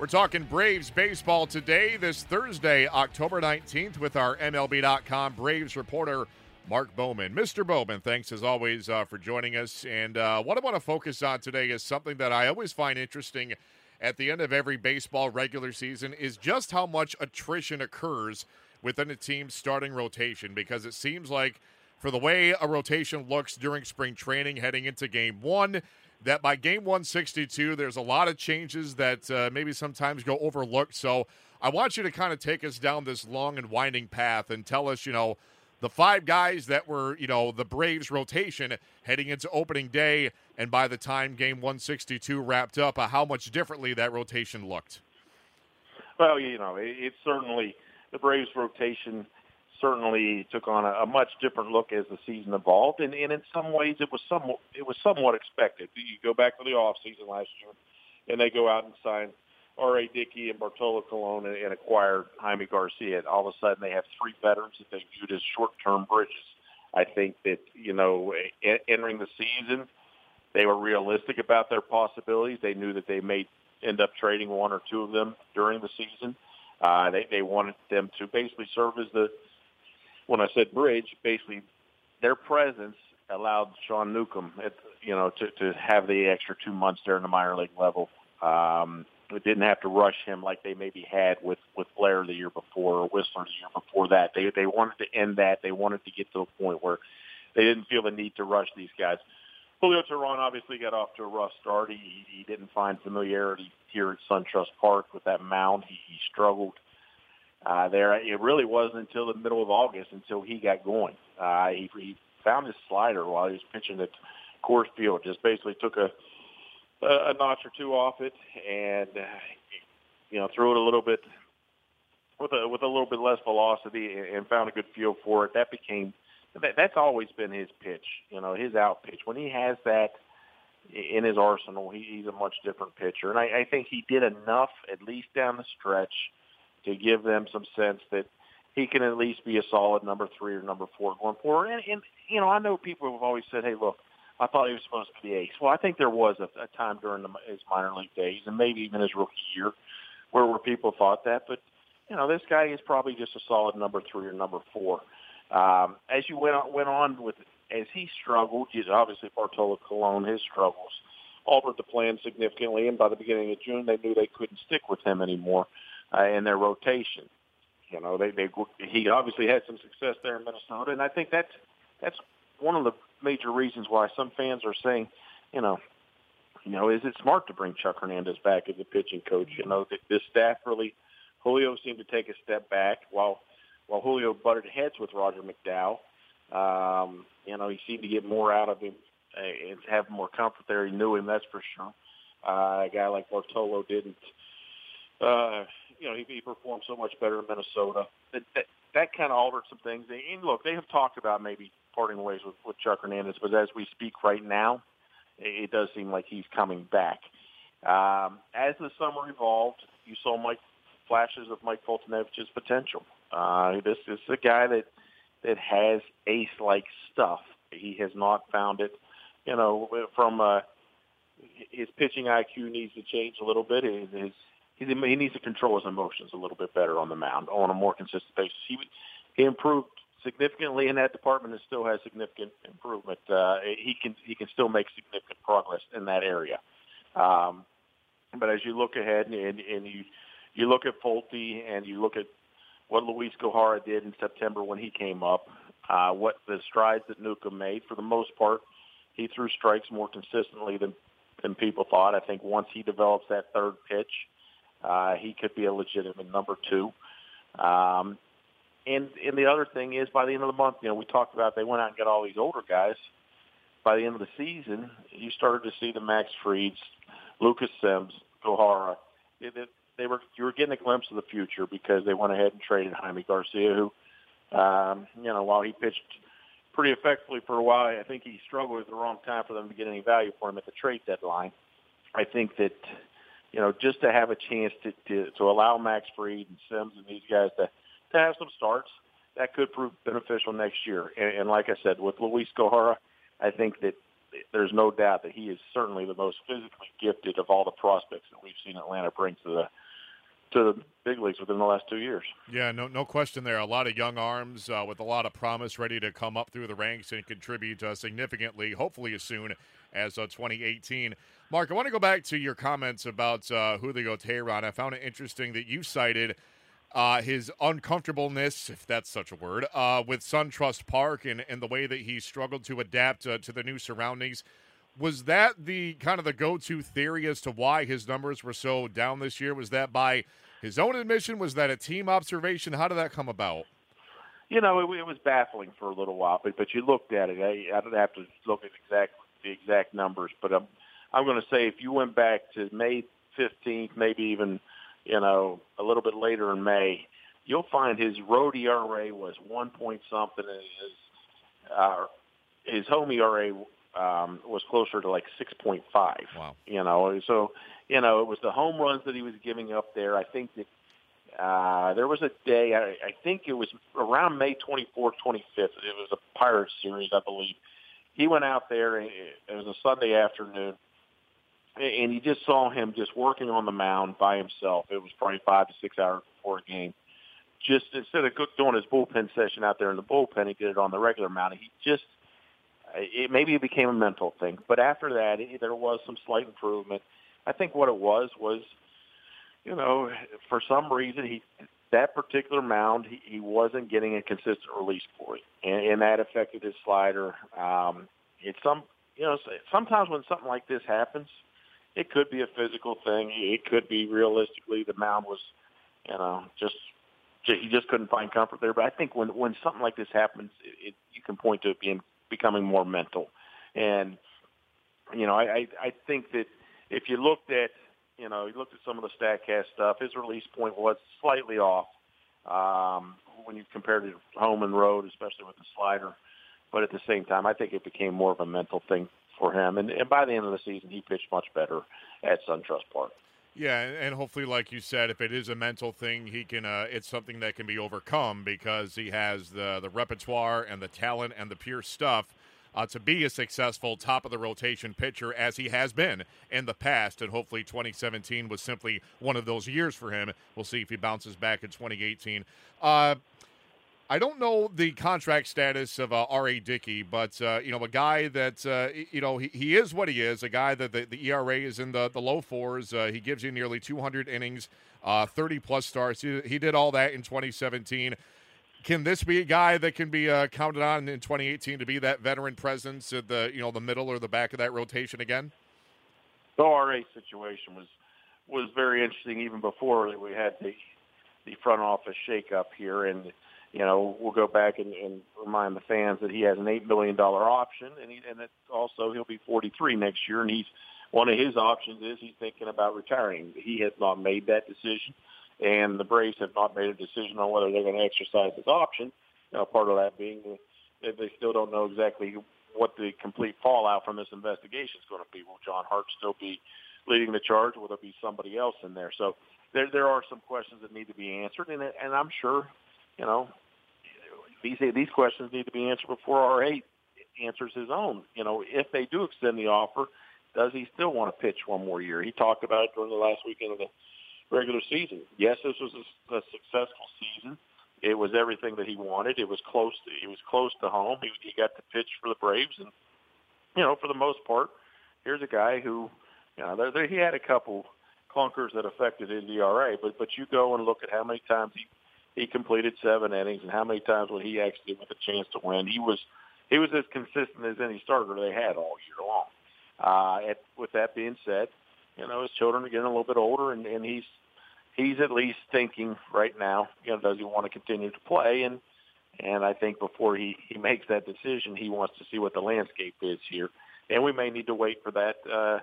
We're talking Braves baseball today, this Thursday, October 19th, with our MLB.com Braves reporter, Mark Bowman. Mr. Bowman, thanks as always uh, for joining us. And uh, what I want to focus on today is something that I always find interesting at the end of every baseball regular season is just how much attrition occurs within a team's starting rotation because it seems like for the way a rotation looks during spring training heading into game one, that by game 162, there's a lot of changes that uh, maybe sometimes go overlooked. So I want you to kind of take us down this long and winding path and tell us, you know, the five guys that were, you know, the Braves rotation heading into opening day, and by the time game 162 wrapped up, uh, how much differently that rotation looked. Well, you know, it, it certainly the Braves rotation certainly took on a, a much different look as the season evolved, and, and in some ways it was somewhat it was somewhat expected. You go back to the off season last year, and they go out and sign R.A. Dickey and Bartolo Colon and, and acquire Jaime Garcia. And all of a sudden, they have three veterans that they viewed as short-term bridges. I think that you know, entering the season, they were realistic about their possibilities. They knew that they may end up trading one or two of them during the season. Uh, they they wanted them to basically serve as the when I said bridge, basically their presence allowed Sean Newcomb, at, you know, to, to have the extra two months there in the minor league level. Um, it didn't have to rush him like they maybe had with with Blair the year before or Wisler the year before that. They they wanted to end that. They wanted to get to a point where they didn't feel the need to rush these guys. Julio Teheran obviously got off to a rough start. He, he didn't find familiarity here at SunTrust Park with that mound. He, he struggled uh, there. It really wasn't until the middle of August until he got going. Uh, he, he found his slider while he was pitching at Coors Field. Just basically took a a notch or two off it, and uh, you know threw it a little bit with a with a little bit less velocity, and found a good feel for it. That became that, that's always been his pitch. You know, his out pitch. When he has that in his arsenal, he, he's a much different pitcher, and I, I think he did enough at least down the stretch to give them some sense that he can at least be a solid number three or number four going forward. And, and you know, I know people have always said, "Hey, look, I thought he was supposed to be ace." Well, I think there was a, a time during the, his minor league days, and maybe even his rookie year, where where people thought that. But you know, this guy is probably just a solid number three or number four. Um, as you went on, went on with as he struggled, he's obviously Bartolo Colon, his struggles altered the plan significantly, and by the beginning of June, they knew they couldn't stick with him anymore in their rotation. You know, they they he obviously had some success there in Minnesota, and I think that's that's one of the major reasons why some fans are saying, you know, you know, is it smart to bring Chuck Hernandez back as a pitching coach? You know, this staff really, Julio seemed to take a step back while while Julio butted heads with Roger McDowell. Um, you know, he seemed to get more out of him uh, and have more comfort there. He knew him, that's for sure. Uh, a guy like Bartolo didn't. Uh, you know, he, he performed so much better in Minnesota. That that, that kind of altered some things. And look, they have talked about maybe parting ways with, with Chuck Hernandez, but as we speak right now, it, it does seem like he's coming back. Um, as the summer evolved, you saw Mike flashes of Mike Foltynewicz's potential. Uh, this, this is a guy that that has ace-like stuff. He has not found it, you know, from uh, his pitching IQ needs to change a little bit. His, his he needs to control his emotions a little bit better on the mound on a more consistent basis. He he improved significantly in that department and still has significant improvement. Uh, he can he can still make significant progress in that area. Um, but as you look ahead and, and, and you you look at Folty and you look at what Luis Gohara did in September when he came up, uh, what the strides that Newcomb made for the most part, he threw strikes more consistently than than people thought. I think once he develops that third pitch, he could be a legitimate number two. Um, and and the other thing is, by the end of the month, you know, we talked about they went out and got all these older guys. By the end of the season, you started to see the Max Frieds, Lucas Sims, Gohara. They, they were you were getting a glimpse of the future because they went ahead and traded Jaime Garcia, who, um, you know, while he pitched pretty effectively for a while, I think he struggled at the wrong time for them to get any value for him at the trade deadline. I think that you know just to have a chance to to, to allow Max Fried and Sims and these guys to to have some starts that could prove beneficial next year. And, and like I said, with Luis Gohara, I think that there's no doubt that he is certainly the most physically gifted of all the prospects that we've seen Atlanta bring to the to the big leagues within the last two years. Yeah, no, no question there. A lot of young arms uh, with a lot of promise, ready to come up through the ranks and contribute uh, significantly, hopefully as soon as uh, 2018. Mark, I want to go back to your comments about uh, Julio Teheran. I found it interesting that you cited uh, his uncomfortableness, if that's such a word, uh, with SunTrust Park and, and the way that he struggled to adapt uh, to the new surroundings. Was that the kind of the go-to theory as to why his numbers were so down this year? Was that by his own admission? Was that a team observation? How did that come about? You know, it, it was baffling for a little while, but but you looked at it. I, I don't have to look at exact the exact numbers, but I'm I'm going to say if you went back to May 15th, maybe even you know, a little bit later in May, you'll find his road ERA was one point something, and his uh, his home ERA um, was closer to like six point five. Wow. You know, so you know it was the home runs that he was giving up there. I think that uh, there was a day, I, I think it was around May 24th, 25th. It was a Pirates series, I believe. He went out there. It was a Sunday afternoon and you just saw him just working on the mound by himself. It was probably five to six hours before a game. Just instead of doing his bullpen session out there in the bullpen, he did it on the regular mound. He just it maybe it became a mental thing, but after that, it, there was some slight improvement. I think what it was was, you know, for some reason he that particular mound he, he wasn't getting a consistent release for it, and, and that affected his slider. Um, it's some you know sometimes when something like this happens, it could be a physical thing. It could be realistically the mound was, you know, just he just couldn't find comfort there. But I think when when something like this happens, it, it, you can point to it being becoming more mental. And you know, I, I I think that if you looked at you know you looked at some of the Statcast stuff, his release point was slightly off um, when you compared it to home and road, especially with the slider. But at the same time, I think it became more of a mental thing for him. And, and by the end of the season, he pitched much better at SunTrust Park. Yeah, and hopefully, like you said, if it is a mental thing, he can. Uh, it's something that can be overcome because he has the the repertoire and the talent and the pure stuff uh, to be a successful top of the rotation pitcher as he has been in the past. And hopefully, 2017 was simply one of those years for him. We'll see if he bounces back in 2018. Uh, I don't know the contract status of uh, R.A. Dickey, but, uh, you know, a guy that, uh, you know, he, he is what he is, a guy that the, the ERA is in the, the low fours. Uh, he gives you nearly 200 innings, uh, 30 plus starts. He, he, did all that in 2017. Can this be a guy that can be uh, counted on in 2018 to be that veteran presence at the, you know, the middle or the back of that rotation again? The R.A. situation was was very interesting even before we had the the front office shakeup here and – you know, we'll go back and, and remind the fans that he has an eight million dollar option, and he, and that also he'll be 43 next year, and he's one of his options is he's thinking about retiring. He has not made that decision, and the Braves have not made a decision on whether they're going to exercise his option. Part of that being that they still don't know exactly what the complete fallout from this investigation is going to be. Will John Hart still be leading the charge? Or will there be somebody else in there? So there there are some questions that need to be answered, and and I'm sure you know, these these questions need to be answered before R.A. answers his own. You know, if they do extend the offer, does he still want to pitch one more year? He talked about it during the last weekend of the regular season. Yes, this was a, a successful season. It was everything that he wanted. It was close. To, he was close to home. He, he got to pitch for the Braves, and you know, for the most part, here's a guy who, you know, there, there, he had a couple clunkers that affected his ERA, but but you go and look at how many times he he completed seven innings, and how many times when he actually with a chance to win, he was he was as consistent as any starter they had all year long. Uh, at, with that being said, you know his children are getting a little bit older, and, and he's he's at least thinking right now, you know, does he want to continue to play? And and I think before he he makes that decision, he wants to see what the landscape is here, and we may need to wait for that. Uh,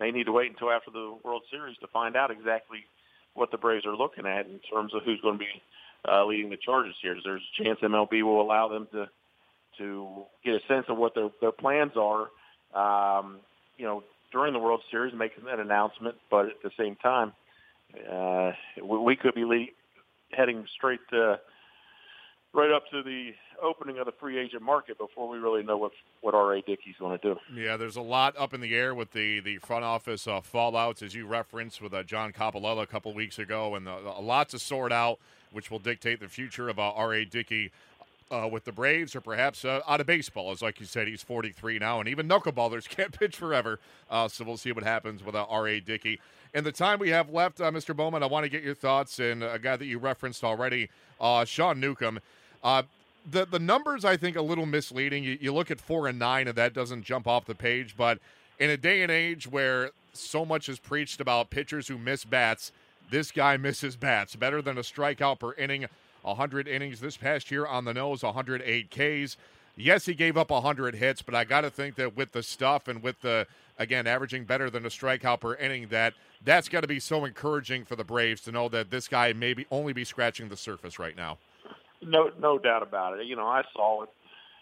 may need to wait until after the World Series to find out exactly what the Braves are looking at in terms of who's going to be uh, leading the charges here. There's a chance MLB will allow them to to get a sense of what their their plans are. Um, you know, during the World Series, making that announcement, but at the same time, uh, we, we could be lead, heading straight to right up to the opening of the free agent market before we really know what what R.A. Dickey's going to do. Yeah, there's a lot up in the air with the the front office uh, fallouts, as you referenced with uh, John Coppolella a couple weeks ago, and uh, a lot to sort out, which will dictate the future of uh, R.A. Dickey. Uh, with the Braves, or perhaps uh, out of baseball, as like you said, he's 43 now, and even knuckleballers can't pitch forever. so we'll see what happens with R.A. Dickey. In the time we have left, Mr. Bowman, I want to get your thoughts, and a guy that you referenced already, Sean Newcomb. Uh, the the numbers I think a little misleading. You, you look at four and nine, and that doesn't jump off the page. But in a day and age where so much is preached about pitchers who miss bats, this guy misses bats better than a strikeout per inning. 100 innings this past year on the nose, 108 Ks. Yes, he gave up 100 hits, but I got to think that with the stuff and with the again averaging better than a strikeout per inning, that that's got to be so encouraging for the Braves to know that this guy may be only be scratching the surface right now. No, no doubt about it. You know, I saw it.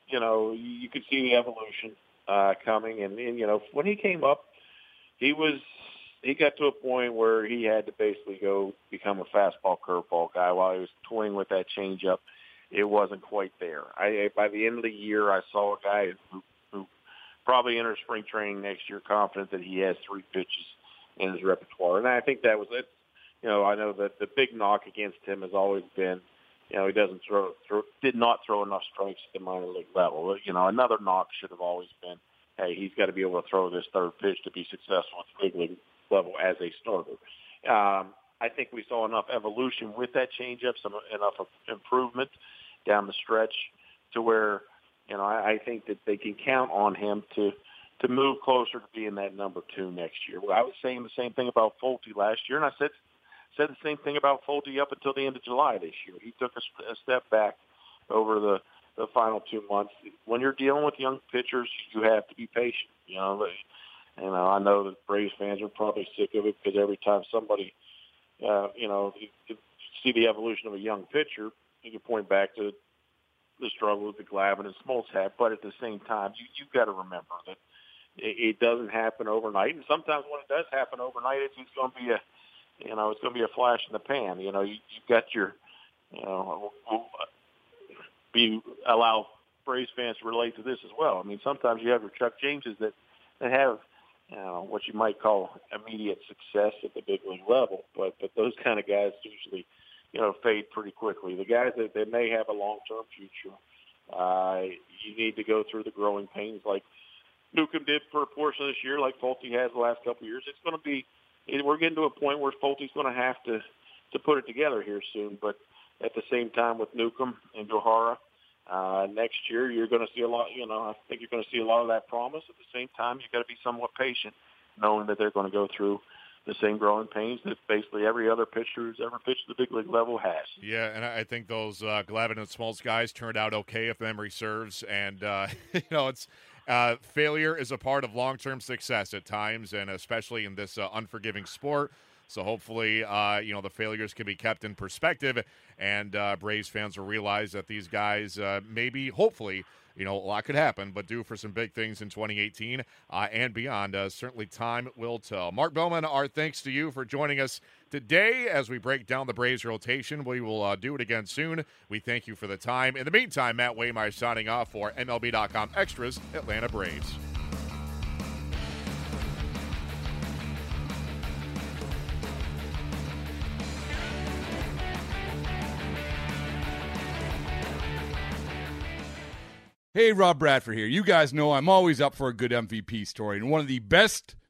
You know, you could see the evolution uh, coming, and, and you know, when he came up, he was he got to a point where he had to basically go become a fastball curveball guy while he was toying with that changeup. It wasn't quite there. I by the end of the year, I saw a guy who, who probably enters spring training next year confident that he has three pitches in his repertoire, and I think that was it. You know, I know that the big knock against him has always been you know, he doesn't throw, throw did not throw enough strikes at the minor league level. You know, another knock should have always been, hey, he's got to be able to throw this third pitch to be successful at the big league level as a starter. Um, I think we saw enough evolution with that changeup, some enough improvement down the stretch to where, you know, I, I think that they can count on him to to move closer to being that number two next year. Well, I was saying the same thing about Folty last year, and I said Said the same thing about Folty up until the end of July this year. He took a, a step back over the the final two months. When you're dealing with young pitchers, you have to be patient. You know, you know I know that Braves fans are probably sick of it because every time somebody, uh, you know, you, you see the evolution of a young pitcher, you can point back to the struggle that Glavine and Smoltz had. But at the same time, you you've got to remember that it, it doesn't happen overnight, and sometimes when it does happen overnight, it's, it's going to be a you know, it's going to be a flash in the pan. You know, you, you've got your, you know, be allow Braves fans to relate to this as well. I mean, sometimes you have your Chuck Jameses that that have, you know, what you might call immediate success at the big league level, but but those kind of guys usually, you know, fade pretty quickly. The guys that, that may have a long-term future, uh, you need to go through the growing pains like Newcomb did for a portion of this year, like Folty has the last couple of years. It's going to be we're getting to a point where Folty's going to have to to put it together here soon. But at the same time, with Newcomb and Gohara, uh, next year you're going to see a lot. You know, I think you're going to see a lot of that promise. At the same time, you've got to be somewhat patient, knowing that they're going to go through the same growing pains that basically every other pitcher who's ever pitched the big league level has. Yeah, and I think those uh, Glavine and Smoltz guys turned out okay, if memory serves. And uh, you know, it's uh, failure is a part of long term success at times, and especially in this uh, unforgiving sport. So hopefully, uh, you know, the failures can be kept in perspective, and uh, Braves fans will realize that these guys uh, maybe, hopefully, you know, a lot could happen, but due for some big things in 2018 uh, and beyond. Certainly, time will tell. Mark Bowman, our thanks to you for joining us today as we break down the Braves rotation. We will uh, do it again soon. We thank you for the time. In the meantime, Matt Waymire signing off for MLB.com Extras, Atlanta Braves. Hey, Rob Bradford here. You guys know I'm always up for a good MVP story, and one of the best